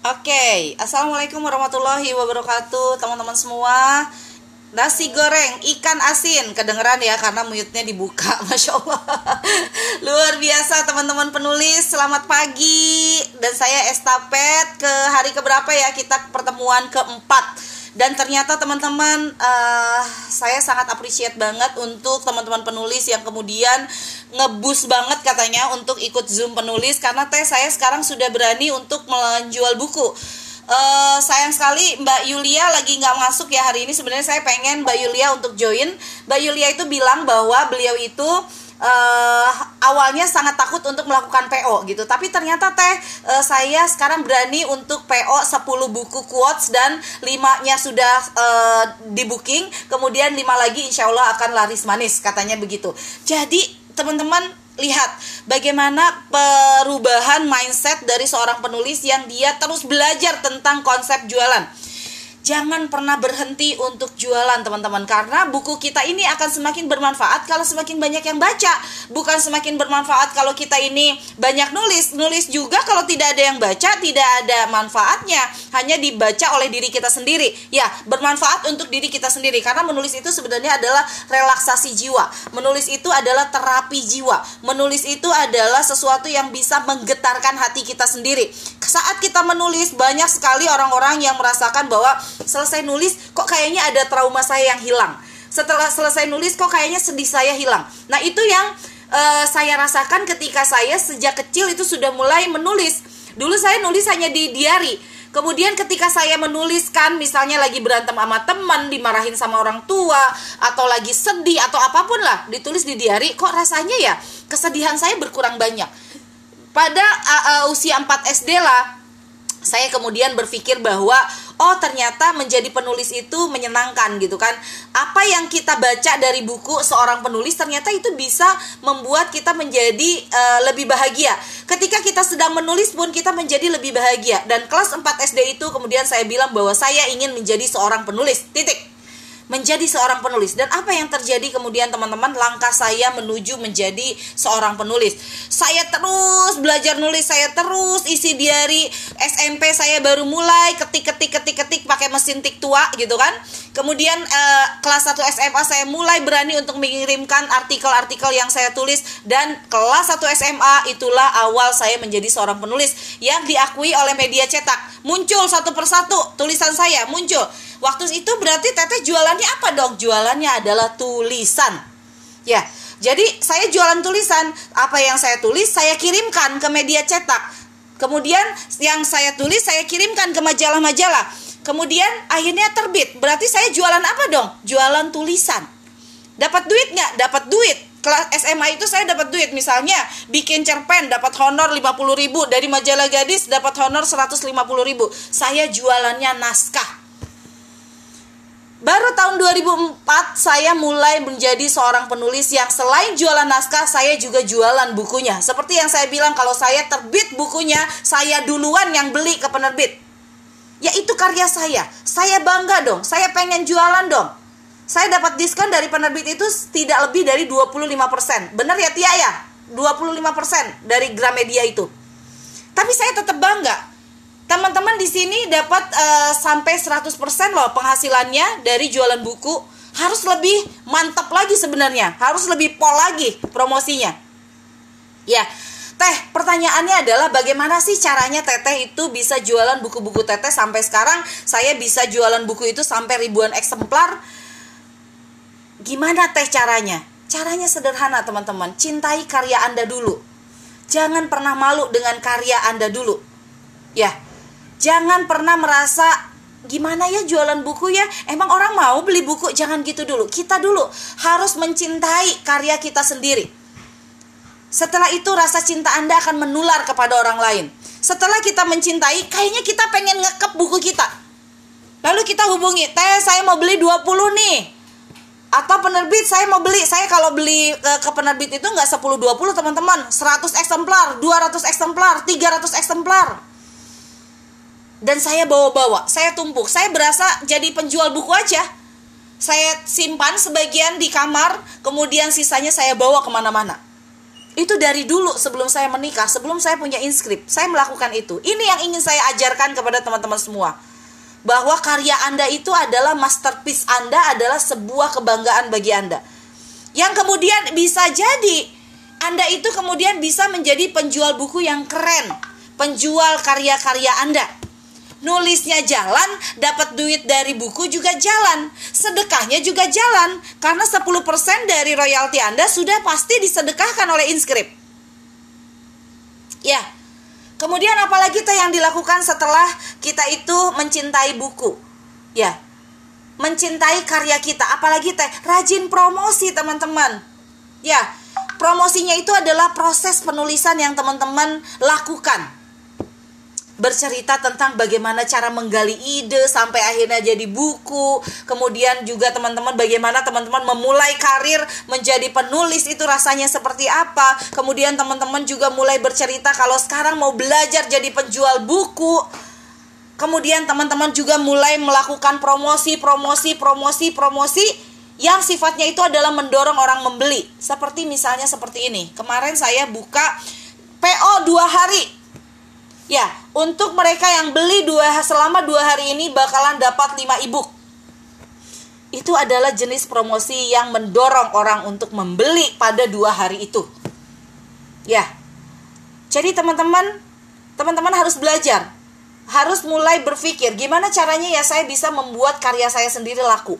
Oke, assalamualaikum warahmatullahi wabarakatuh, teman-teman semua. Nasi goreng ikan asin kedengeran ya karena mute-nya dibuka, masya Allah. Luar biasa teman-teman penulis, selamat pagi. Dan saya estafet ke hari keberapa ya kita pertemuan keempat dan ternyata teman-teman uh, saya sangat appreciate banget untuk teman-teman penulis yang kemudian ngebus banget katanya untuk ikut zoom penulis. Karena teh saya sekarang sudah berani untuk menjual buku. Uh, sayang sekali Mbak Yulia lagi nggak masuk ya hari ini. Sebenarnya saya pengen Mbak Yulia untuk join. Mbak Yulia itu bilang bahwa beliau itu uh, awalnya sangat takut untuk melakukan PO gitu. Tapi ternyata teh uh, saya sekarang berani untuk PO 10 buku quotes dan limanya sudah uh, di booking, kemudian lima lagi insya Allah akan laris manis katanya begitu. Jadi teman-teman lihat bagaimana perubahan mindset dari seorang penulis yang dia terus belajar tentang konsep jualan jangan pernah berhenti untuk jualan teman-teman karena buku kita ini akan semakin bermanfaat kalau semakin banyak yang baca. Bukan semakin bermanfaat kalau kita ini banyak nulis. Nulis juga kalau tidak ada yang baca tidak ada manfaatnya. Hanya dibaca oleh diri kita sendiri. Ya bermanfaat untuk diri kita sendiri. Karena menulis itu sebenarnya adalah relaksasi jiwa. Menulis itu adalah terapi jiwa. Menulis itu adalah sesuatu yang bisa menggetarkan hati kita sendiri. Saat kita menulis banyak sekali orang-orang yang merasakan bahwa selesai nulis kok kayaknya ada trauma saya yang hilang. Setelah selesai nulis kok kayaknya sedih saya hilang. Nah itu yang uh, saya rasakan ketika saya sejak kecil itu sudah mulai menulis. Dulu saya nulis hanya di diary Kemudian ketika saya menuliskan misalnya lagi berantem sama teman, dimarahin sama orang tua atau lagi sedih atau apa pun lah, ditulis di diary, kok rasanya ya kesedihan saya berkurang banyak. Pada uh, uh, usia 4 SD lah saya kemudian berpikir bahwa oh ternyata menjadi penulis itu menyenangkan gitu kan. Apa yang kita baca dari buku seorang penulis ternyata itu bisa membuat kita menjadi uh, lebih bahagia. Ketika kita sedang menulis pun kita menjadi lebih bahagia. Dan kelas 4 SD itu kemudian saya bilang bahwa saya ingin menjadi seorang penulis. Titik menjadi seorang penulis. Dan apa yang terjadi kemudian teman-teman? Langkah saya menuju menjadi seorang penulis. Saya terus belajar nulis saya terus isi diary SMP saya baru mulai ketik ketik ketik ketik pakai mesin tik tua gitu kan? Kemudian eh, kelas 1 SMA saya mulai berani untuk mengirimkan artikel-artikel yang saya tulis. Dan kelas 1 SMA itulah awal saya menjadi seorang penulis. Yang diakui oleh media cetak. Muncul satu persatu tulisan saya muncul Waktu itu berarti teteh jualannya apa dong? Jualannya adalah tulisan. Ya, jadi saya jualan tulisan. Apa yang saya tulis saya kirimkan ke media cetak. Kemudian yang saya tulis saya kirimkan ke majalah-majalah. Kemudian akhirnya terbit. Berarti saya jualan apa dong? Jualan tulisan. Dapat duit nggak? Dapat duit kelas SMA itu saya dapat duit misalnya bikin cerpen dapat honor 50 ribu dari majalah gadis dapat honor 150 ribu saya jualannya naskah Baru tahun 2004 saya mulai menjadi seorang penulis yang selain jualan naskah saya juga jualan bukunya. Seperti yang saya bilang kalau saya terbit bukunya, saya duluan yang beli ke penerbit. Ya itu karya saya. Saya bangga dong. Saya pengen jualan dong. Saya dapat diskon dari penerbit itu tidak lebih dari 25%. Benar ya Tia ya? 25% dari Gramedia itu. Tapi saya tetap bangga Teman-teman di sini dapat uh, sampai 100% loh penghasilannya dari jualan buku. Harus lebih mantap lagi sebenarnya. Harus lebih pol lagi promosinya. Ya. Teh, pertanyaannya adalah bagaimana sih caranya Teteh itu bisa jualan buku-buku Teteh sampai sekarang saya bisa jualan buku itu sampai ribuan eksemplar. Gimana Teh caranya? Caranya sederhana teman-teman, cintai karya Anda dulu. Jangan pernah malu dengan karya Anda dulu. Ya, Jangan pernah merasa gimana ya jualan buku ya? Emang orang mau beli buku? Jangan gitu dulu. Kita dulu harus mencintai karya kita sendiri. Setelah itu rasa cinta anda akan menular kepada orang lain. Setelah kita mencintai kayaknya kita pengen ngekep buku kita. Lalu kita hubungi teh saya mau beli 20 nih. Atau penerbit saya mau beli. Saya kalau beli ke, ke penerbit itu nggak 10 20 teman-teman. 100 eksemplar 200 eksemplar 300 eksemplar dan saya bawa-bawa, saya tumpuk. Saya berasa jadi penjual buku aja. Saya simpan sebagian di kamar, kemudian sisanya saya bawa ke mana-mana. Itu dari dulu sebelum saya menikah, sebelum saya punya inskrip, saya melakukan itu. Ini yang ingin saya ajarkan kepada teman-teman semua. Bahwa karya Anda itu adalah masterpiece Anda adalah sebuah kebanggaan bagi Anda. Yang kemudian bisa jadi Anda itu kemudian bisa menjadi penjual buku yang keren, penjual karya-karya Anda nulisnya jalan, dapat duit dari buku juga jalan. Sedekahnya juga jalan, karena 10% dari royalti Anda sudah pasti disedekahkan oleh inskrip. Ya, kemudian apalagi teh yang dilakukan setelah kita itu mencintai buku? Ya, mencintai karya kita, apalagi teh rajin promosi teman-teman. Ya, promosinya itu adalah proses penulisan yang teman-teman lakukan bercerita tentang bagaimana cara menggali ide sampai akhirnya jadi buku. Kemudian juga teman-teman bagaimana teman-teman memulai karir menjadi penulis itu rasanya seperti apa. Kemudian teman-teman juga mulai bercerita kalau sekarang mau belajar jadi penjual buku. Kemudian teman-teman juga mulai melakukan promosi, promosi, promosi, promosi yang sifatnya itu adalah mendorong orang membeli. Seperti misalnya seperti ini. Kemarin saya buka PO dua hari Ya, untuk mereka yang beli dua selama dua hari ini bakalan dapat 5 ebook. Itu adalah jenis promosi yang mendorong orang untuk membeli pada dua hari itu. Ya, jadi teman-teman, teman-teman harus belajar, harus mulai berpikir gimana caranya ya saya bisa membuat karya saya sendiri laku.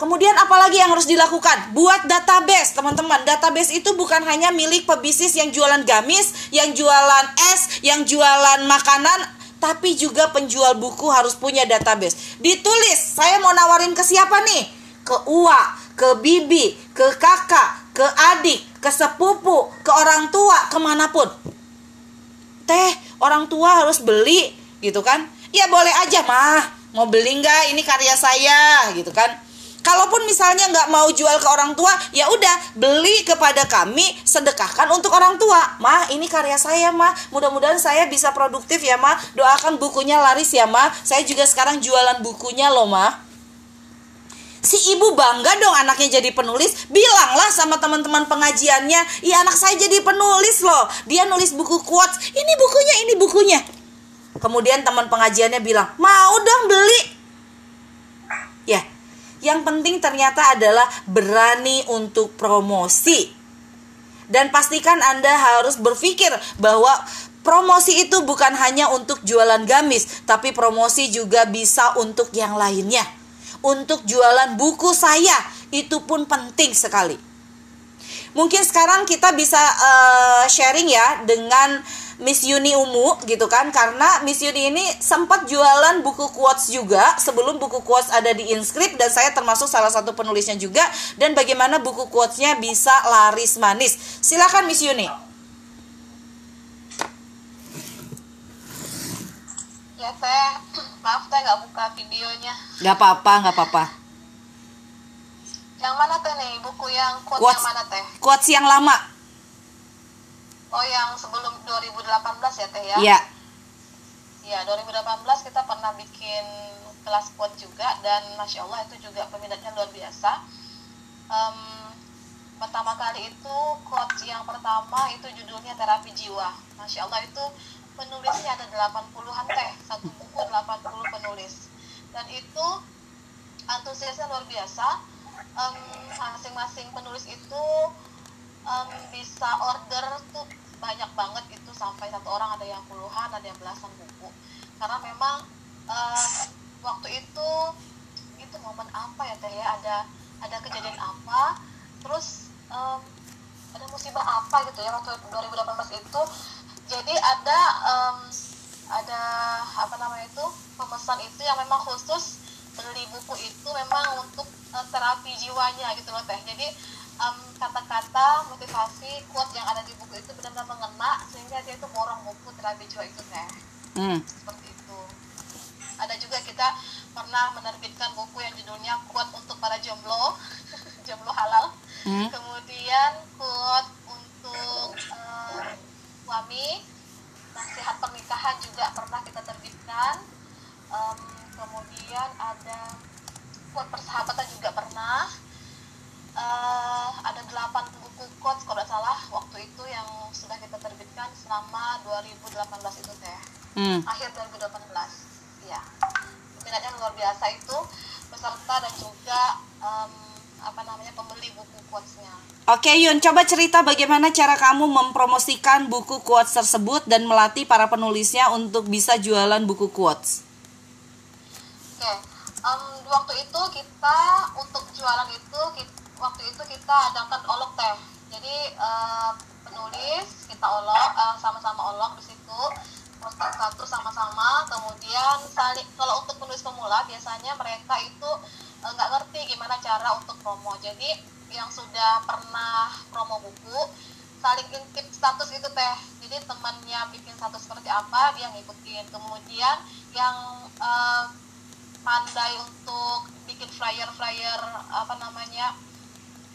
Kemudian apalagi yang harus dilakukan? Buat database, teman-teman. Database itu bukan hanya milik pebisnis yang jualan gamis, yang jualan es, yang jualan makanan, tapi juga penjual buku harus punya database. Ditulis, saya mau nawarin ke siapa nih? Ke Ua, ke Bibi, ke kakak, ke adik, ke sepupu, ke orang tua, ke mana pun. Teh, orang tua harus beli, gitu kan? Ya boleh aja mah, mau beli nggak? Ini karya saya, gitu kan? Kalaupun misalnya nggak mau jual ke orang tua, ya udah beli kepada kami, sedekahkan untuk orang tua. Mah, ini karya saya, mah. Mudah-mudahan saya bisa produktif ya, mah. Doakan bukunya laris ya, mah. Saya juga sekarang jualan bukunya loh, mah. Si ibu bangga dong anaknya jadi penulis Bilanglah sama teman-teman pengajiannya Iya anak saya jadi penulis loh Dia nulis buku quotes Ini bukunya, ini bukunya Kemudian teman pengajiannya bilang Mau dong beli Ya yang penting ternyata adalah berani untuk promosi. Dan pastikan Anda harus berpikir bahwa promosi itu bukan hanya untuk jualan gamis, tapi promosi juga bisa untuk yang lainnya. Untuk jualan buku saya, itu pun penting sekali. Mungkin sekarang kita bisa uh, sharing ya dengan Miss Yuni Umu gitu kan karena Miss Yuni ini sempat jualan buku quotes juga sebelum buku quotes ada di inskrip dan saya termasuk salah satu penulisnya juga dan bagaimana buku quotesnya bisa laris manis. Silakan Miss Yuni ya teh maaf teh nggak buka videonya. Nggak apa-apa nggak apa-apa. Yang mana teh nih? Buku yang quotes, quotes yang mana teh? quotes yang lama Oh yang sebelum 2018 ya Teh ya? Iya. Iya 2018 kita pernah bikin kelas quote juga dan masya Allah itu juga peminatnya luar biasa. Um, pertama kali itu quote yang pertama itu judulnya terapi jiwa. Masya Allah itu penulisnya ada 80-an teh, satu buku 80 penulis. Dan itu antusiasnya luar biasa. masing-masing um, penulis itu um, bisa order tuh banyak banget itu sampai satu orang ada yang puluhan ada yang belasan buku. Karena memang um, waktu itu itu momen apa ya teh ya? Ada ada kejadian apa terus um, ada musibah apa gitu ya waktu 2018 itu. Jadi ada um, ada apa namanya itu pemesan itu yang memang khusus beli buku itu memang untuk uh, terapi jiwanya gitu loh teh. Jadi kata-kata um, motivasi quote yang ada di buku itu benar-benar mengena sehingga dia itu borong buku jiwa itu teh. Hmm. seperti itu. Ada juga kita pernah menerbitkan buku yang judulnya quote untuk para jomblo jomblo halal. Hmm. kemudian quote untuk um, suami nasihat pernikahan juga pernah kita terbitkan. Um, kemudian ada quote persahabatan juga pernah uh, ada 8 buku quotes kalau tidak salah waktu itu yang sudah kita terbitkan selama 2018 itu teh hmm. akhir 2018 ya minatnya luar biasa itu peserta dan juga um, apa namanya pembeli buku quotesnya Oke Yun, coba cerita bagaimana cara kamu mempromosikan buku quotes tersebut dan melatih para penulisnya untuk bisa jualan buku quotes. Oke, um, waktu itu kita untuk jualan itu kita, waktu itu kita adakan olok teh. Jadi uh, penulis kita olok uh, sama-sama olok di situ poster satu sama-sama. Kemudian saling kalau untuk penulis pemula biasanya mereka itu eh, nggak uh, ngerti gimana cara untuk promo. Jadi yang sudah pernah promo buku saling intip status itu teh jadi temannya bikin status seperti apa dia ngikutin kemudian yang uh, pandai untuk bikin flyer flyer apa namanya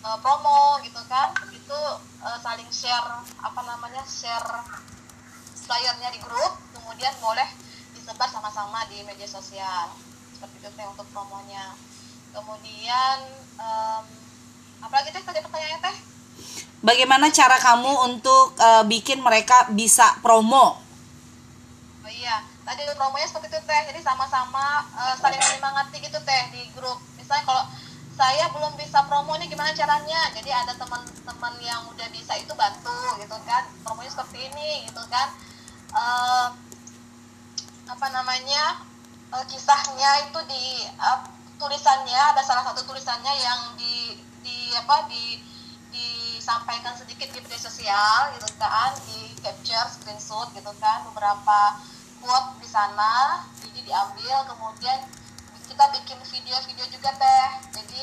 uh, promo gitu kan. Itu uh, saling share apa namanya share flyernya di grup. Kemudian boleh disebar sama-sama di media sosial. Seperti itu teh untuk promonya. Kemudian um, apalagi teh tadi pertanyaannya teh? Bagaimana cara kamu untuk uh, bikin mereka bisa promo? Oh iya tadi promonya seperti itu teh. Jadi sama-sama uh, saling menyemangati gitu teh di grup. Misalnya kalau saya belum bisa promo nih gimana caranya? Jadi ada teman-teman yang udah bisa itu bantu gitu kan. Promonya seperti ini gitu kan. Uh, apa namanya uh, kisahnya itu di uh, tulisannya ada salah satu tulisannya yang di di apa di disampaikan sedikit di media sosial gitu kan. Di capture screenshot gitu kan. Beberapa quote di sana jadi diambil kemudian kita bikin video-video juga teh jadi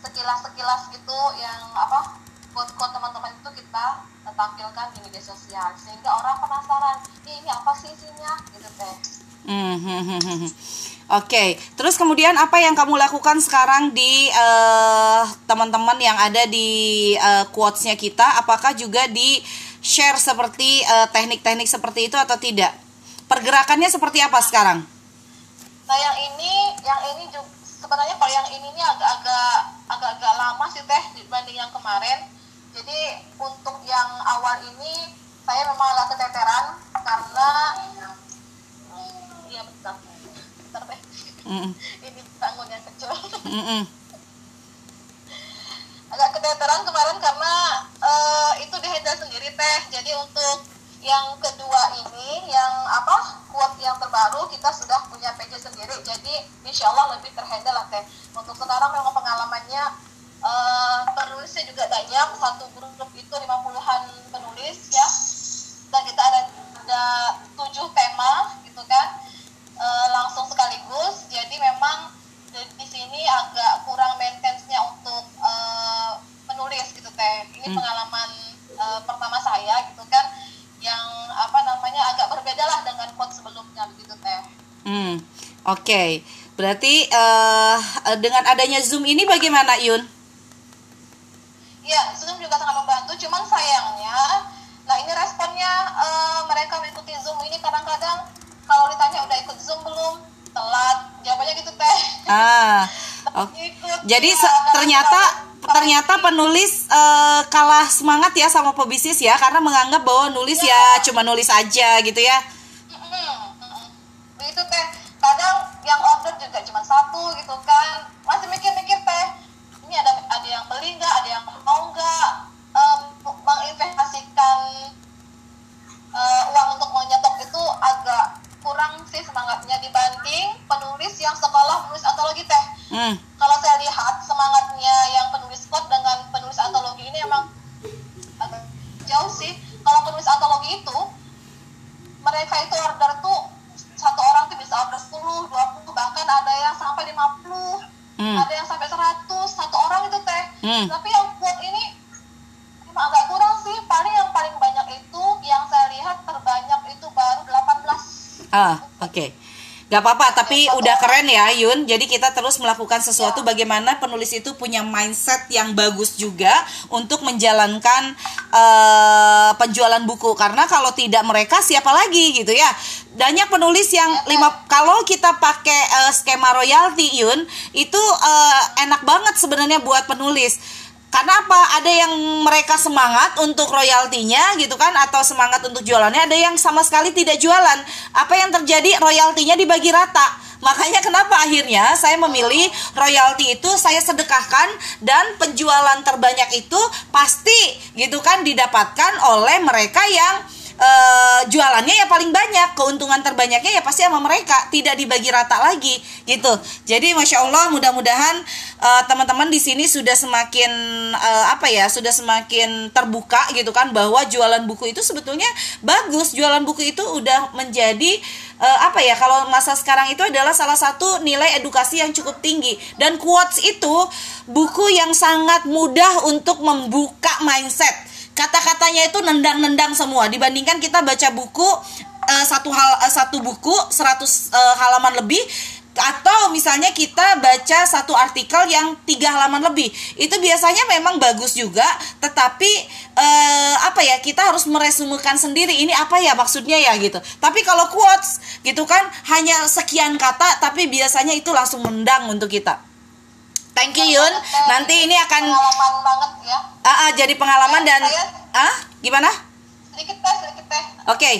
sekilas-sekilas gitu yang apa quote-quote teman-teman itu kita tampilkan di media sosial sehingga orang penasaran ini apa sih isinya gitu teh mm -hmm. Oke, okay. terus kemudian apa yang kamu lakukan sekarang di uh, teman-teman yang ada di uh, quotesnya kita? Apakah juga di share seperti uh, teknik-teknik seperti itu atau tidak? Pergerakannya seperti apa sekarang? Nah, yang ini, yang ini juga sebenarnya kalau yang ini nih agak-agak agak-agak lama sih teh dibanding yang kemarin. Jadi untuk yang awal ini saya memang agak keteteran karena iya betul mm. ini kecil mm -mm. agak keteteran kemarin karena uh, itu dihandle sendiri teh jadi untuk yang kedua ini yang apa kuat yang terbaru kita sudah punya page sendiri. Jadi insya Allah lebih terhandle lah teh. Untuk sekarang memang pengalamannya uh, penulisnya juga banyak. Satu grup itu lima puluhan penulis ya. Dan kita ada ada tujuh tema gitu kan. E, langsung sekaligus. Jadi oke okay. berarti uh, dengan adanya zoom ini bagaimana Yun Ya, Zoom juga sangat membantu. Cuman sayangnya, nah ini responnya uh, mereka mengikuti Zoom ini kadang-kadang kalau ditanya udah ikut zoom belum telat jawabannya gitu teh ah oh. jadi ya, ternyata ternyata penulis uh, kalah semangat ya sama pebisnis ya karena menganggap bahwa nulis ya, ya cuma nulis aja gitu ya teh. Gak apa-apa, tapi udah keren ya Yun. Jadi kita terus melakukan sesuatu bagaimana penulis itu punya mindset yang bagus juga untuk menjalankan uh, penjualan buku. Karena kalau tidak mereka siapa lagi gitu ya. Banyak penulis yang lima kalau kita pakai uh, skema royalti Yun itu uh, enak banget sebenarnya buat penulis karena apa? Ada yang mereka semangat untuk royaltinya gitu kan atau semangat untuk jualannya, ada yang sama sekali tidak jualan. Apa yang terjadi? Royaltinya dibagi rata. Makanya kenapa akhirnya saya memilih royalti itu saya sedekahkan dan penjualan terbanyak itu pasti gitu kan didapatkan oleh mereka yang uh, jualannya ya paling banyak keuntungan terbanyaknya ya pasti sama mereka tidak dibagi rata lagi gitu. Jadi masya allah mudah-mudahan uh, teman-teman di sini sudah semakin uh, apa ya sudah semakin terbuka gitu kan bahwa jualan buku itu sebetulnya bagus. Jualan buku itu udah menjadi uh, apa ya kalau masa sekarang itu adalah salah satu nilai edukasi yang cukup tinggi. Dan quotes itu buku yang sangat mudah untuk membuka mindset kata-katanya itu nendang-nendang semua. Dibandingkan kita baca buku uh, satu hal uh, satu buku 100 uh, eh, halaman lebih atau misalnya kita baca satu artikel yang tiga halaman lebih. Itu biasanya memang bagus juga tetapi uh, apa ya kita harus meresumekan sendiri ini apa ya maksudnya ya gitu. Tapi kalau quotes gitu kan hanya sekian kata tapi biasanya itu langsung mendang untuk kita thank you Yun. Nanti ini akan pengalaman banget ya. Ah, ah jadi pengalaman dan ah gimana? Sedikit teh sedikit teh oke. Okay.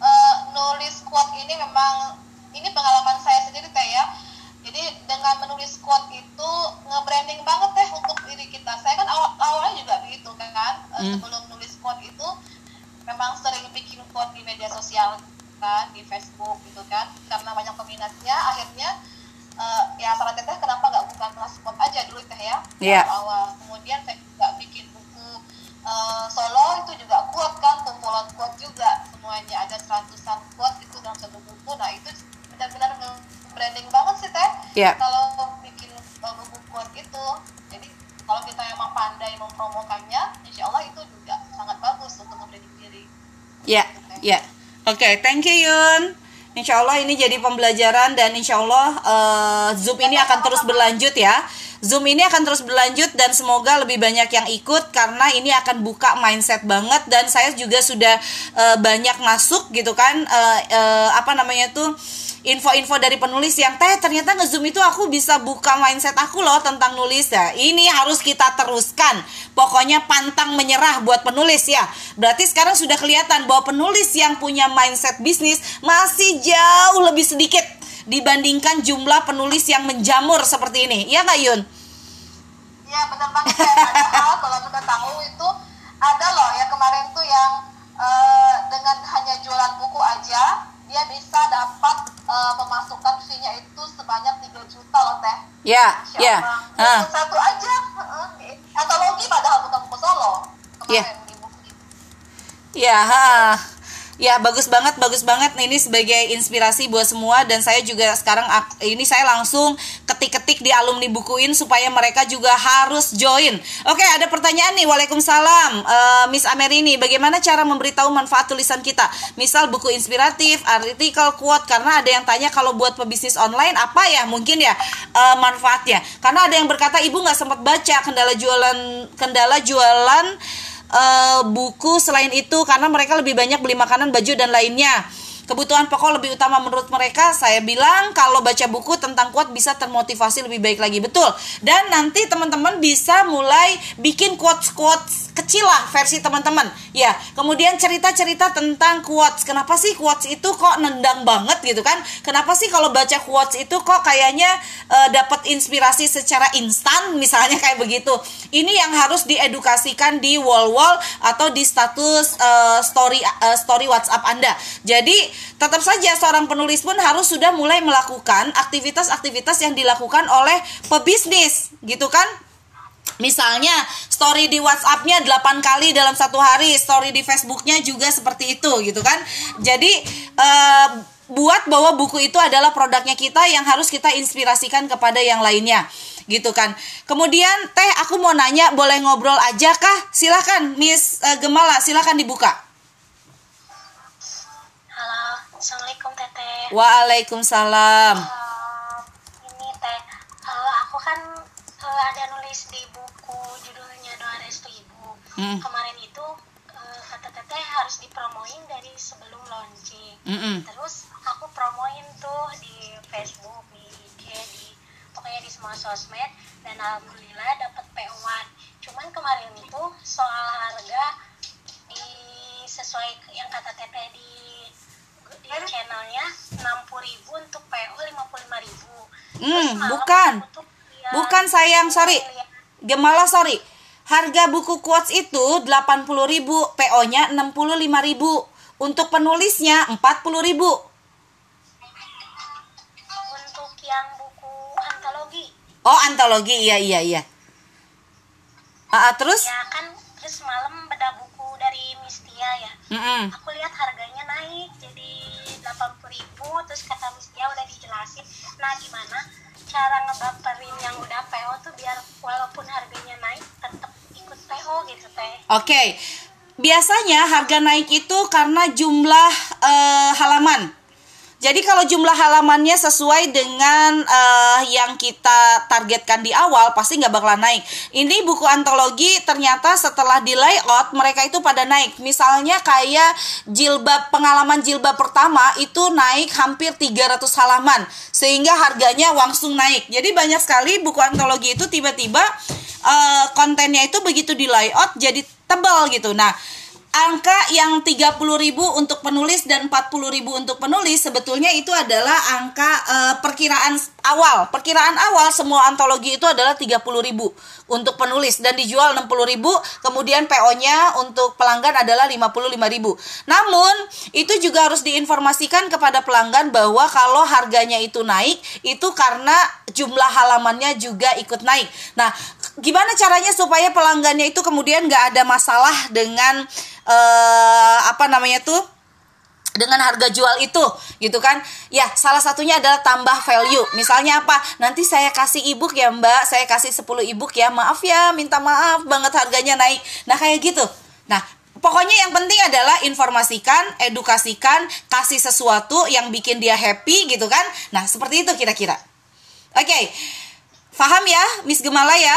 uh, nulis quote ini memang ini pengalaman saya sendiri teh ya. Jadi dengan menulis quote itu nge-branding banget teh untuk diri kita. Saya kan awal awalnya juga begitu kan. Uh, hmm. sebelum nulis quote itu memang sering bikin quote di media sosial kan di Facebook gitu kan. Karena banyak peminatnya akhirnya uh, ya saran teteh kenapa nggak bukan kelas quote aja dulu teh ya? Yeah. awal. Kemudian saya juga bikin buku. Uh, solo itu juga kuat kan? Kumpulan kuat juga. Semuanya ada seratusan kuat itu dalam satu buku. Nah itu benar-benar branding banget sih teh. Yeah. kalau bikin uh, buku kuat itu jadi kalau kita emang pandai mempromokannya insya Allah itu juga sangat bagus untuk membranding diri. Ya yeah. ya yeah. oke okay, thank you Yun Insya Allah ini jadi pembelajaran dan insya Allah uh, Zoom ini akan terus berlanjut ya. Zoom ini akan terus berlanjut dan semoga lebih banyak yang ikut karena ini akan buka mindset banget dan saya juga sudah uh, banyak masuk gitu kan uh, uh, apa namanya tuh info-info dari penulis yang teh ternyata ngezoom itu aku bisa buka mindset aku loh tentang nulis ya. Ini harus kita teruskan. Pokoknya pantang menyerah buat penulis ya. Berarti sekarang sudah kelihatan bahwa penulis yang punya mindset bisnis masih jauh lebih sedikit dibandingkan jumlah penulis yang menjamur seperti ini. Ya nggak Yun? Iya benar banget ya. Kalau kita tahu itu ada loh ya kemarin tuh yang uh, dengan Iya, iya. Uh. Satu aja uh, antologi padahal bukan buku solo. Iya. Iya, Ya bagus banget, bagus banget. Nah, ini sebagai inspirasi buat semua dan saya juga sekarang ini saya langsung ketik-ketik di alumni bukuin supaya mereka juga harus join. Oke, ada pertanyaan nih. Waalaikumsalam, uh, Miss Amerini. Bagaimana cara memberitahu manfaat tulisan kita? Misal buku inspiratif, artikel, quote. Karena ada yang tanya kalau buat pebisnis online apa ya mungkin ya uh, manfaatnya. Karena ada yang berkata ibu nggak sempat baca kendala jualan kendala jualan uh, buku selain itu karena mereka lebih banyak beli makanan, baju dan lainnya. Kebutuhan pokok lebih utama menurut mereka, saya bilang kalau baca buku tentang kuat bisa termotivasi lebih baik lagi, betul. Dan nanti teman-teman bisa mulai bikin quotes-quotes kecil lah versi teman-teman. Ya, kemudian cerita-cerita tentang quotes. Kenapa sih quotes itu kok nendang banget gitu kan? Kenapa sih kalau baca quotes itu kok kayaknya uh, dapat inspirasi secara instan misalnya kayak begitu. Ini yang harus diedukasikan di wall-wall atau di status uh, story uh, story WhatsApp Anda. Jadi tetap saja seorang penulis pun harus sudah mulai melakukan aktivitas-aktivitas yang dilakukan oleh pebisnis gitu kan Misalnya story di WhatsAppnya 8 kali dalam satu hari, story di Facebooknya juga seperti itu gitu kan. Jadi uh, buat bahwa buku itu adalah produknya kita yang harus kita inspirasikan kepada yang lainnya gitu kan. Kemudian Teh aku mau nanya boleh ngobrol aja kah? Silahkan Miss uh, Gemala silahkan dibuka. Assalamualaikum Teteh. Waalaikumsalam. Uh, ini Teh, uh, aku kan uh, ada nulis di buku judulnya Doa Restu Ibu. Mm. Kemarin itu uh, kata Teteh harus dipromoin dari sebelum launching. Mm -mm. Terus aku promoin tuh di Facebook, di IG, di pokoknya di semua sosmed dan alhamdulillah dapat PO1. Cuman kemarin itu soal harga di sesuai yang kata teteh di di channelnya 60.000 untuk PO 55.000 hmm bukan bukan sayang sorry. Gemala sorry. Harga buku quotes itu 80.000 PO-nya 65.000 untuk penulisnya 40.000 untuk yang buku antologi. Oh antologi. Iya iya iya. Uh, terus? Ya kan terus malam beda buku dari Mistia ya. Mm -mm. aku lihat harganya naik jadi 80.000 terus kata Mistia udah dijelasin. Nah gimana cara ngebaperin yang udah PO tuh biar walaupun harganya naik tetap ikut PO gitu teh oke okay. biasanya harga naik itu karena jumlah uh, halaman jadi kalau jumlah halamannya sesuai dengan uh, yang kita targetkan di awal pasti nggak bakalan naik. Ini buku antologi ternyata setelah di layout mereka itu pada naik. Misalnya kayak jilbab pengalaman jilbab pertama itu naik hampir 300 halaman sehingga harganya langsung naik. Jadi banyak sekali buku antologi itu tiba-tiba uh, kontennya itu begitu di layout jadi tebal gitu. Nah, angka yang 30.000 untuk penulis dan 40.000 untuk penulis sebetulnya itu adalah angka uh, perkiraan awal. Perkiraan awal semua antologi itu adalah 30.000 untuk penulis dan dijual 60.000, kemudian PO-nya untuk pelanggan adalah 55.000. Namun, itu juga harus diinformasikan kepada pelanggan bahwa kalau harganya itu naik itu karena jumlah halamannya juga ikut naik. Nah, gimana caranya supaya pelanggannya itu kemudian nggak ada masalah dengan uh, apa namanya tuh dengan harga jual itu gitu kan ya salah satunya adalah tambah value misalnya apa nanti saya kasih ebook ya mbak saya kasih 10 ebook ya maaf ya minta maaf banget harganya naik nah kayak gitu nah pokoknya yang penting adalah informasikan edukasikan kasih sesuatu yang bikin dia happy gitu kan nah seperti itu kira-kira oke okay. paham ya Miss Gemala ya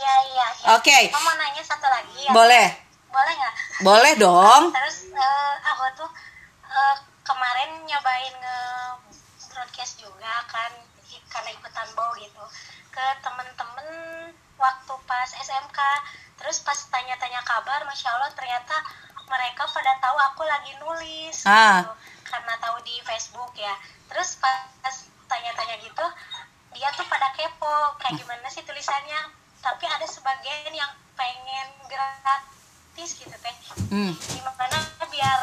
Iya iya. Ya. Oke. Okay. mau nanya satu lagi ya? Boleh. Boleh nggak? Boleh dong. Terus uh, aku tuh uh, kemarin nyobain nge broadcast juga kan karena ikutan bow gitu ke temen-temen waktu pas SMK terus pas tanya-tanya kabar masya Allah ternyata mereka pada tahu aku lagi nulis ah. gitu karena tahu di Facebook ya terus pas tanya-tanya gitu dia tuh pada kepo kayak gimana sih tulisannya tapi ada sebagian yang pengen gratis gitu teh. Hmm. gimana biar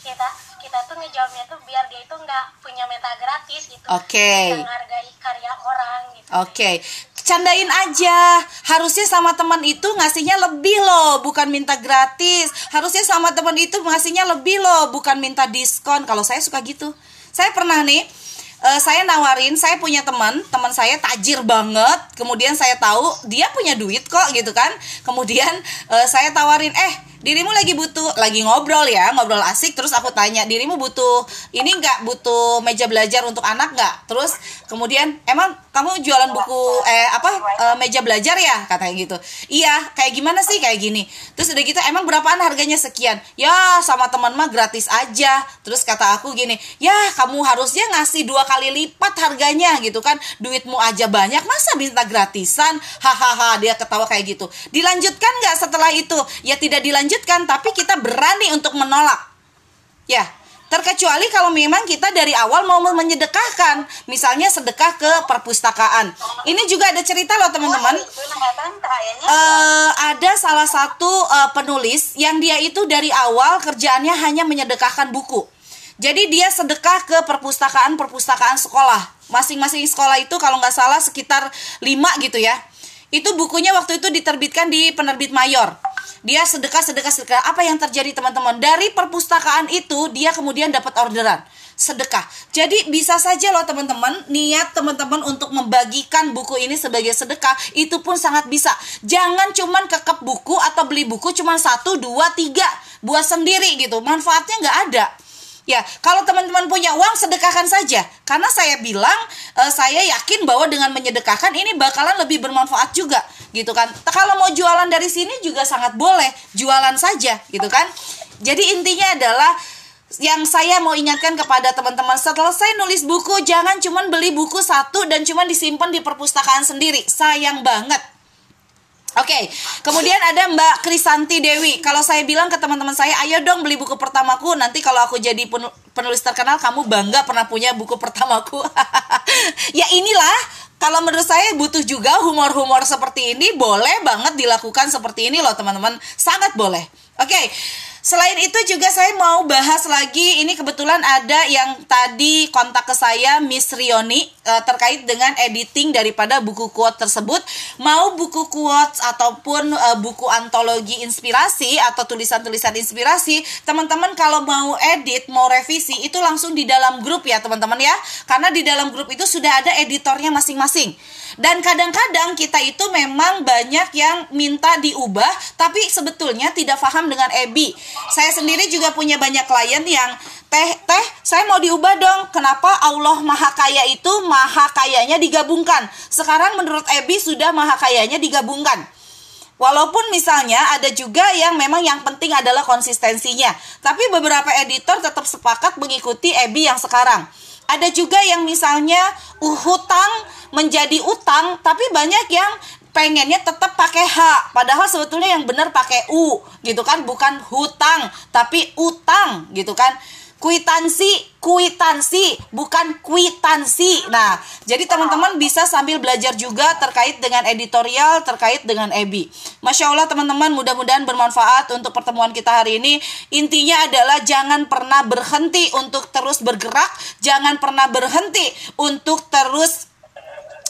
kita kita tuh ngejawabnya tuh biar dia itu nggak punya meta gratis gitu. Oke. Okay. menghargai karya orang gitu. Oke. Okay. candain aja. Harusnya sama teman itu ngasihnya lebih loh bukan minta gratis. Harusnya sama teman itu ngasihnya lebih loh bukan minta diskon. Kalau saya suka gitu. Saya pernah nih uh, saya nawarin saya punya teman teman saya tajir banget. Kemudian saya tahu dia punya duit kok gitu kan. Kemudian uh, saya tawarin eh dirimu lagi butuh lagi ngobrol ya ngobrol asik terus aku tanya dirimu butuh ini nggak? Butuh meja belajar untuk anak nggak? Terus kemudian emang kamu jualan buku eh apa e, meja belajar ya? Katanya gitu. Iya kayak gimana sih kayak gini? Terus udah gitu emang berapaan harganya sekian? Ya sama teman mah gratis aja. Terus kata aku gini ya kamu harusnya ngasih dua kali lipat harganya gitu kan. Duitmu aja banyak masa minta gratisan? Hahaha dia ketawa kayak gitu. Dilanjutkan nggak setelah itu? Ya tidak dilanjut dilanjutkan tapi kita berani untuk menolak. Ya terkecuali kalau memang kita dari awal mau menyedekahkan misalnya sedekah ke perpustakaan. Ini juga ada cerita loh teman-teman. Uh, ada salah satu uh, penulis yang dia itu dari awal kerjaannya hanya menyedekahkan buku. Jadi dia sedekah ke perpustakaan-perpustakaan sekolah. Masing-masing sekolah itu kalau nggak salah sekitar 5 gitu ya. Itu bukunya waktu itu diterbitkan di penerbit mayor dia sedekah sedekah sedekah. Apa yang terjadi teman-teman? Dari perpustakaan itu dia kemudian dapat orderan. Sedekah. Jadi bisa saja loh teman-teman niat teman-teman untuk membagikan buku ini sebagai sedekah itu pun sangat bisa. Jangan cuman kekep buku atau beli buku cuman satu dua tiga. Buat sendiri gitu. Manfaatnya nggak ada Ya, kalau teman-teman punya uang sedekahkan saja. Karena saya bilang uh, saya yakin bahwa dengan menyedekahkan ini bakalan lebih bermanfaat juga, gitu kan. Kalau mau jualan dari sini juga sangat boleh, jualan saja, gitu kan. Jadi intinya adalah yang saya mau ingatkan kepada teman-teman setelah saya nulis buku jangan cuma beli buku satu dan cuma disimpan di perpustakaan sendiri sayang banget Oke, okay. kemudian ada Mbak Krisanti Dewi. Kalau saya bilang ke teman-teman saya, ayo dong beli buku pertamaku. Nanti kalau aku jadi penulis terkenal, kamu bangga pernah punya buku pertamaku. ya inilah, kalau menurut saya butuh juga humor-humor seperti ini. Boleh banget dilakukan seperti ini loh teman-teman. Sangat boleh. Oke, okay. Selain itu juga saya mau bahas lagi ini kebetulan ada yang tadi kontak ke saya Miss Rioni uh, terkait dengan editing daripada buku quote tersebut. Mau buku quotes ataupun uh, buku antologi inspirasi atau tulisan-tulisan inspirasi, teman-teman kalau mau edit, mau revisi itu langsung di dalam grup ya, teman-teman ya. Karena di dalam grup itu sudah ada editornya masing-masing. Dan kadang-kadang kita itu memang banyak yang minta diubah tapi sebetulnya tidak paham dengan EBI. Saya sendiri juga punya banyak klien yang teh teh saya mau diubah dong. Kenapa Allah Maha Kaya itu Maha Kayanya digabungkan? Sekarang menurut EBI sudah Maha Kayanya digabungkan. Walaupun misalnya ada juga yang memang yang penting adalah konsistensinya. Tapi beberapa editor tetap sepakat mengikuti EBI yang sekarang. Ada juga yang misalnya uh, hutang menjadi utang, tapi banyak yang pengennya tetap pakai H padahal sebetulnya yang benar pakai U gitu kan bukan hutang tapi utang gitu kan kuitansi kuitansi bukan kuitansi. Nah jadi teman-teman bisa sambil belajar juga terkait dengan editorial terkait dengan EBI Masya Allah teman-teman mudah-mudahan bermanfaat untuk pertemuan kita hari ini. Intinya adalah jangan pernah berhenti untuk terus bergerak jangan pernah berhenti untuk terus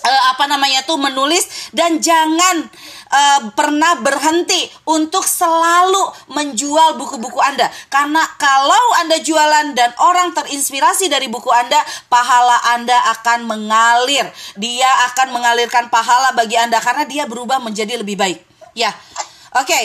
uh, apa namanya tuh menulis dan jangan uh, pernah berhenti untuk selalu menjual buku-buku Anda. Karena kalau Anda jualan dan orang terinspirasi dari buku Anda pahala Anda akan mengalir. Dia akan mengalirkan pahala bagi Anda karena dia berubah menjadi lebih baik. Ya. Oke okay.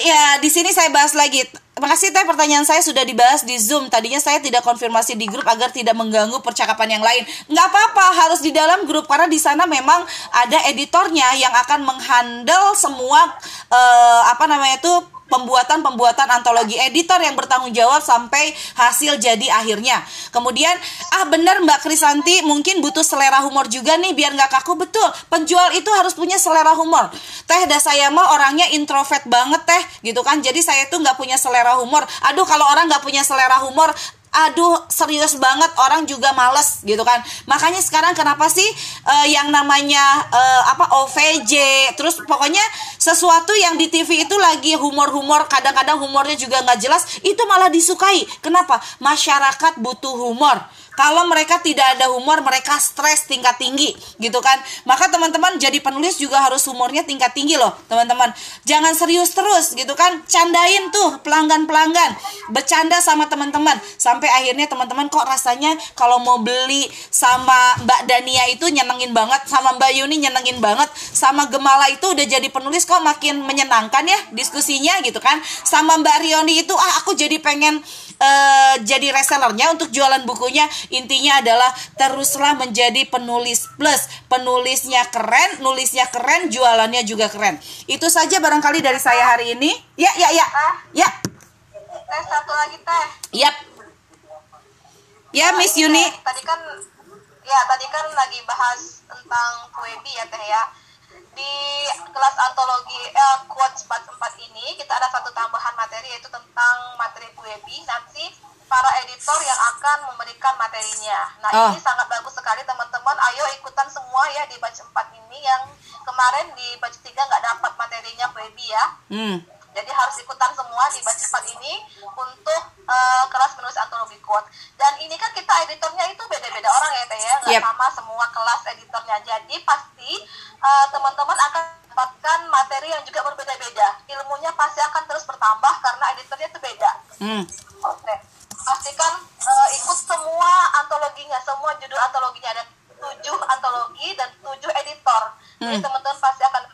Ya di sini saya bahas lagi Makasih teh pertanyaan saya sudah dibahas di Zoom. Tadinya saya tidak konfirmasi di grup agar tidak mengganggu percakapan yang lain. Nggak apa-apa, harus di dalam grup karena di sana memang ada editornya yang akan menghandle semua uh, apa namanya itu pembuatan-pembuatan antologi editor yang bertanggung jawab sampai hasil jadi akhirnya. Kemudian, ah bener Mbak Krisanti mungkin butuh selera humor juga nih biar nggak kaku. Betul, penjual itu harus punya selera humor. Teh dah saya mah orangnya introvert banget teh gitu kan. Jadi saya tuh nggak punya selera humor. Aduh kalau orang nggak punya selera humor aduh serius banget orang juga males gitu kan. Makanya sekarang kenapa sih uh, yang namanya uh, apa OVJ terus pokoknya sesuatu yang di TV itu lagi humor-humor kadang-kadang humornya juga nggak jelas itu malah disukai. Kenapa? Masyarakat butuh humor kalau mereka tidak ada humor, mereka stres tingkat tinggi, gitu kan? Maka teman-teman jadi penulis juga harus humornya tingkat tinggi loh, teman-teman. Jangan serius terus, gitu kan? Candain tuh pelanggan-pelanggan, bercanda sama teman-teman, sampai akhirnya teman-teman kok rasanya kalau mau beli sama Mbak Dania itu nyenengin banget, sama Mbak Yuni nyenengin banget, sama Gemala itu udah jadi penulis kok makin menyenangkan ya diskusinya, gitu kan? Sama Mbak Rioni itu ah aku jadi pengen uh, jadi resellernya untuk jualan bukunya intinya adalah teruslah menjadi penulis plus. Penulisnya keren nulisnya keren jualannya juga keren. Itu saja barangkali dari saya hari ini. Ya ya ya. Ya. Teh satu lagi teh. Yap. Ya Miss Yuni. tadi kan ya tadi kan lagi bahas tentang Kwebi ya teh ya. Di kelas antologi eh, quotes 44 ini kita ada satu tambahan materi yaitu tentang materi Kwebi nanti para editor yang akan memberikan materinya. Nah oh. ini sangat bagus sekali teman-teman. Ayo ikutan semua ya di batch 4 ini yang kemarin di batch 3 nggak dapat materinya Baby ya. Hmm. Jadi harus ikutan semua di batch 4 ini untuk uh, kelas menulis antologi quote. Dan ini kan kita editornya itu beda-beda orang ya Teh ya, nggak yep. sama semua kelas editornya. Jadi pasti uh, teman-teman akan dapatkan materi yang juga berbeda-beda. Ilmunya pasti akan terus bertambah karena editornya itu beda. Hmm. Oke pastikan uh, ikut semua antologinya semua judul antologinya ada tujuh antologi dan tujuh editor hmm. jadi teman-teman pasti akan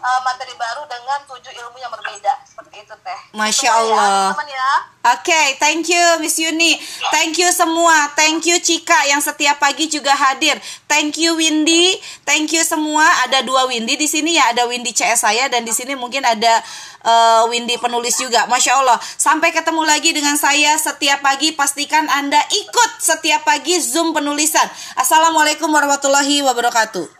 uh, materi baru dengan tujuh ilmu yang berbeda seperti itu teh masya allah ya, ya. oke okay, thank you Miss Yuni thank you semua thank you Cika yang setiap pagi juga hadir thank you Windy thank you semua ada dua Windy di sini ya ada Windy CS saya dan di sini mungkin ada uh, Windy penulis juga. Masya Allah. Sampai ketemu lagi dengan saya setiap pagi. Pastikan Anda ikut setiap pagi Zoom penulisan. Assalamualaikum warahmatullahi wabarakatuh.